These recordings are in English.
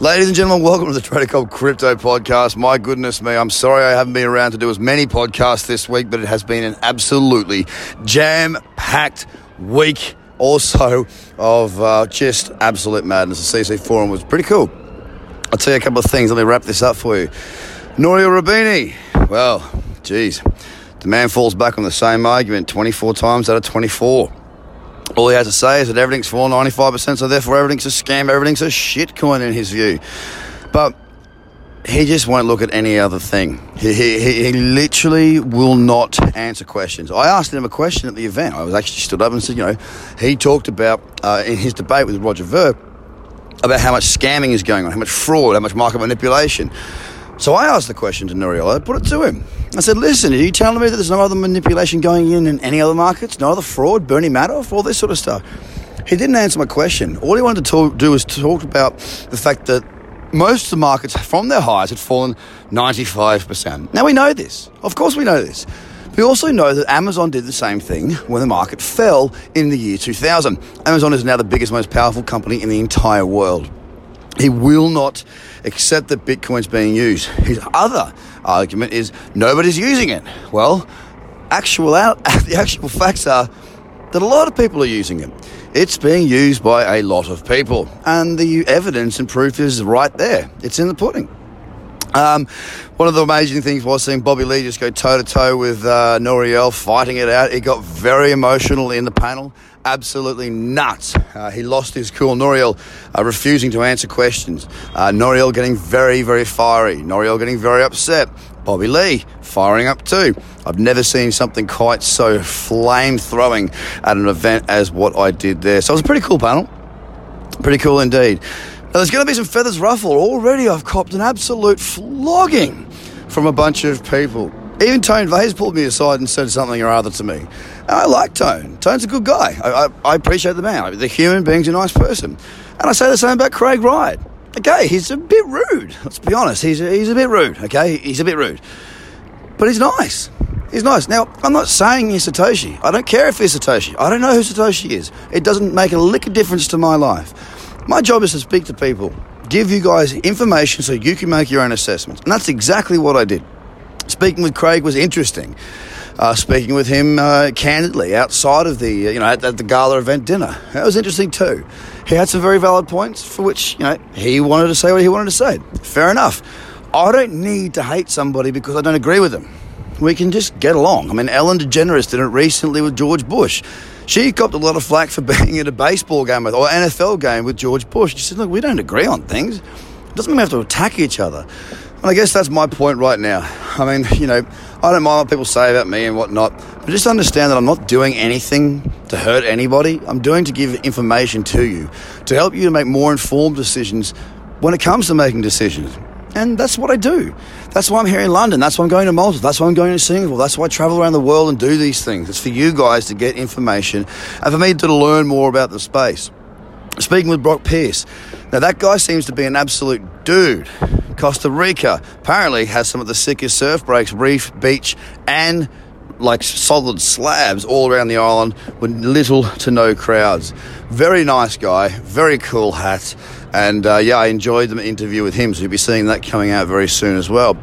Ladies and gentlemen, welcome to the Trader Cobb Crypto Podcast. My goodness me, I'm sorry I haven't been around to do as many podcasts this week, but it has been an absolutely jam packed week also of uh, just absolute madness. The CC Forum was pretty cool. I'll tell you a couple of things. Let me wrap this up for you. Nouriel Roubini, well, geez, the man falls back on the same argument 24 times out of 24. All he has to say is that everything's fallen 95%, so therefore everything's a scam, everything's a shitcoin in his view. But he just won't look at any other thing. He, he, he literally will not answer questions. I asked him a question at the event. I was actually stood up and said, you know, he talked about uh, in his debate with Roger Ver about how much scamming is going on, how much fraud, how much market manipulation. So I asked the question to Nouriel. I put it to him. I said, listen, are you telling me that there's no other manipulation going in in any other markets? No other fraud, Bernie Madoff, all this sort of stuff? He didn't answer my question. All he wanted to talk, do was talk about the fact that most of the markets from their highs had fallen 95%. Now we know this. Of course we know this. We also know that Amazon did the same thing when the market fell in the year 2000. Amazon is now the biggest, most powerful company in the entire world. He will not accept that Bitcoin's being used. His other argument is nobody's using it. Well, actual the actual facts are that a lot of people are using it. It's being used by a lot of people, and the evidence and proof is right there. It's in the pudding. Um, one of the amazing things was seeing Bobby Lee just go toe to toe with uh, Nouriel, fighting it out. It got very emotional in the panel absolutely nuts. Uh, he lost his cool. Nouriel uh, refusing to answer questions. Uh, Nouriel getting very, very fiery. Nouriel getting very upset. Bobby Lee firing up too. I've never seen something quite so flame throwing at an event as what I did there. So it was a pretty cool panel. Pretty cool indeed. Now there's going to be some feathers ruffled. Already I've copped an absolute flogging from a bunch of people. Even Tone Vays pulled me aside and said something or other to me. And I like Tone. Tone's a good guy. I, I, I appreciate the man. The human being's a nice person. And I say the same about Craig Wright. Okay, he's a bit rude. Let's be honest. He's a, he's a bit rude. Okay, he's a bit rude. But he's nice. He's nice. Now, I'm not saying he's Satoshi. I don't care if he's Satoshi. I don't know who Satoshi is. It doesn't make a lick of difference to my life. My job is to speak to people, give you guys information so you can make your own assessments. And that's exactly what I did. Speaking with Craig was interesting. Uh, speaking with him uh, candidly outside of the, uh, you know, at, at, the gala event dinner. That was interesting too. He had some very valid points for which, you know, he wanted to say what he wanted to say. Fair enough. I don't need to hate somebody because I don't agree with them. We can just get along. I mean, Ellen DeGeneres did it recently with George Bush. She copped a lot of flack for being at a baseball game with, or NFL game with George Bush. She said, look, we don't agree on things. It doesn't mean we have to attack each other. And I guess that's my point right now. I mean, you know, I don't mind what people say about me and whatnot, but just understand that I'm not doing anything to hurt anybody. I'm doing to give information to you, to help you to make more informed decisions when it comes to making decisions. And that's what I do. That's why I'm here in London. That's why I'm going to Malta. That's why I'm going to Singapore. That's why I travel around the world and do these things. It's for you guys to get information and for me to learn more about the space. Speaking with Brock Pierce. Now, that guy seems to be an absolute dude. Costa Rica apparently has some of the sickest surf breaks, reef, beach, and like solid slabs all around the island with little to no crowds. Very nice guy, very cool hat. And uh, yeah, I enjoyed the interview with him, so you'll be seeing that coming out very soon as well.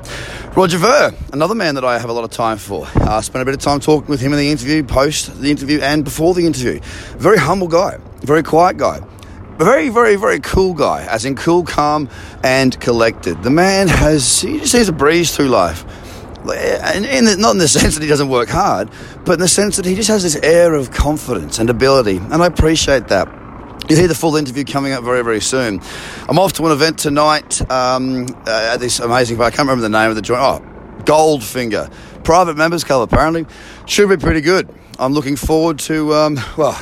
Roger Ver, another man that I have a lot of time for. I uh, spent a bit of time talking with him in the interview, post the interview, and before the interview. Very humble guy, very quiet guy very, very, very cool guy, as in cool, calm, and collected. The man has, he just seems to breeze through life. And in the, not in the sense that he doesn't work hard, but in the sense that he just has this air of confidence and ability, and I appreciate that. You'll hear the full interview coming up very, very soon. I'm off to an event tonight um, uh, at this amazing, I can't remember the name of the joint. Oh, Goldfinger. Private members club, apparently. Should be pretty good. I'm looking forward to, um, well,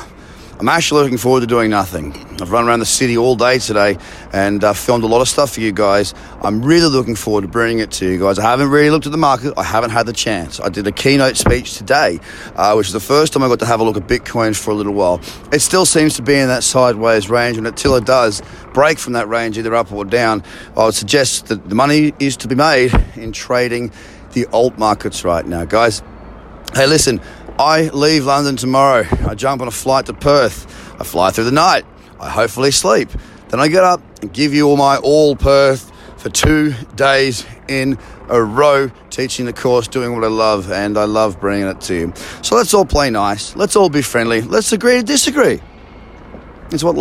I'm actually looking forward to doing nothing. I've run around the city all day today and uh, filmed a lot of stuff for you guys. I'm really looking forward to bringing it to you guys. I haven't really looked at the market. I haven't had the chance. I did a keynote speech today, uh, which is the first time I got to have a look at Bitcoin for a little while. It still seems to be in that sideways range, and until it does break from that range, either up or down, I would suggest that the money is to be made in trading the alt markets right now, guys. Hey, listen. I leave London tomorrow. I jump on a flight to Perth. I fly through the night. I hopefully sleep. Then I get up and give you all my all Perth for two days in a row, teaching the course, doing what I love, and I love bringing it to you. So let's all play nice. Let's all be friendly. Let's agree to disagree. It's what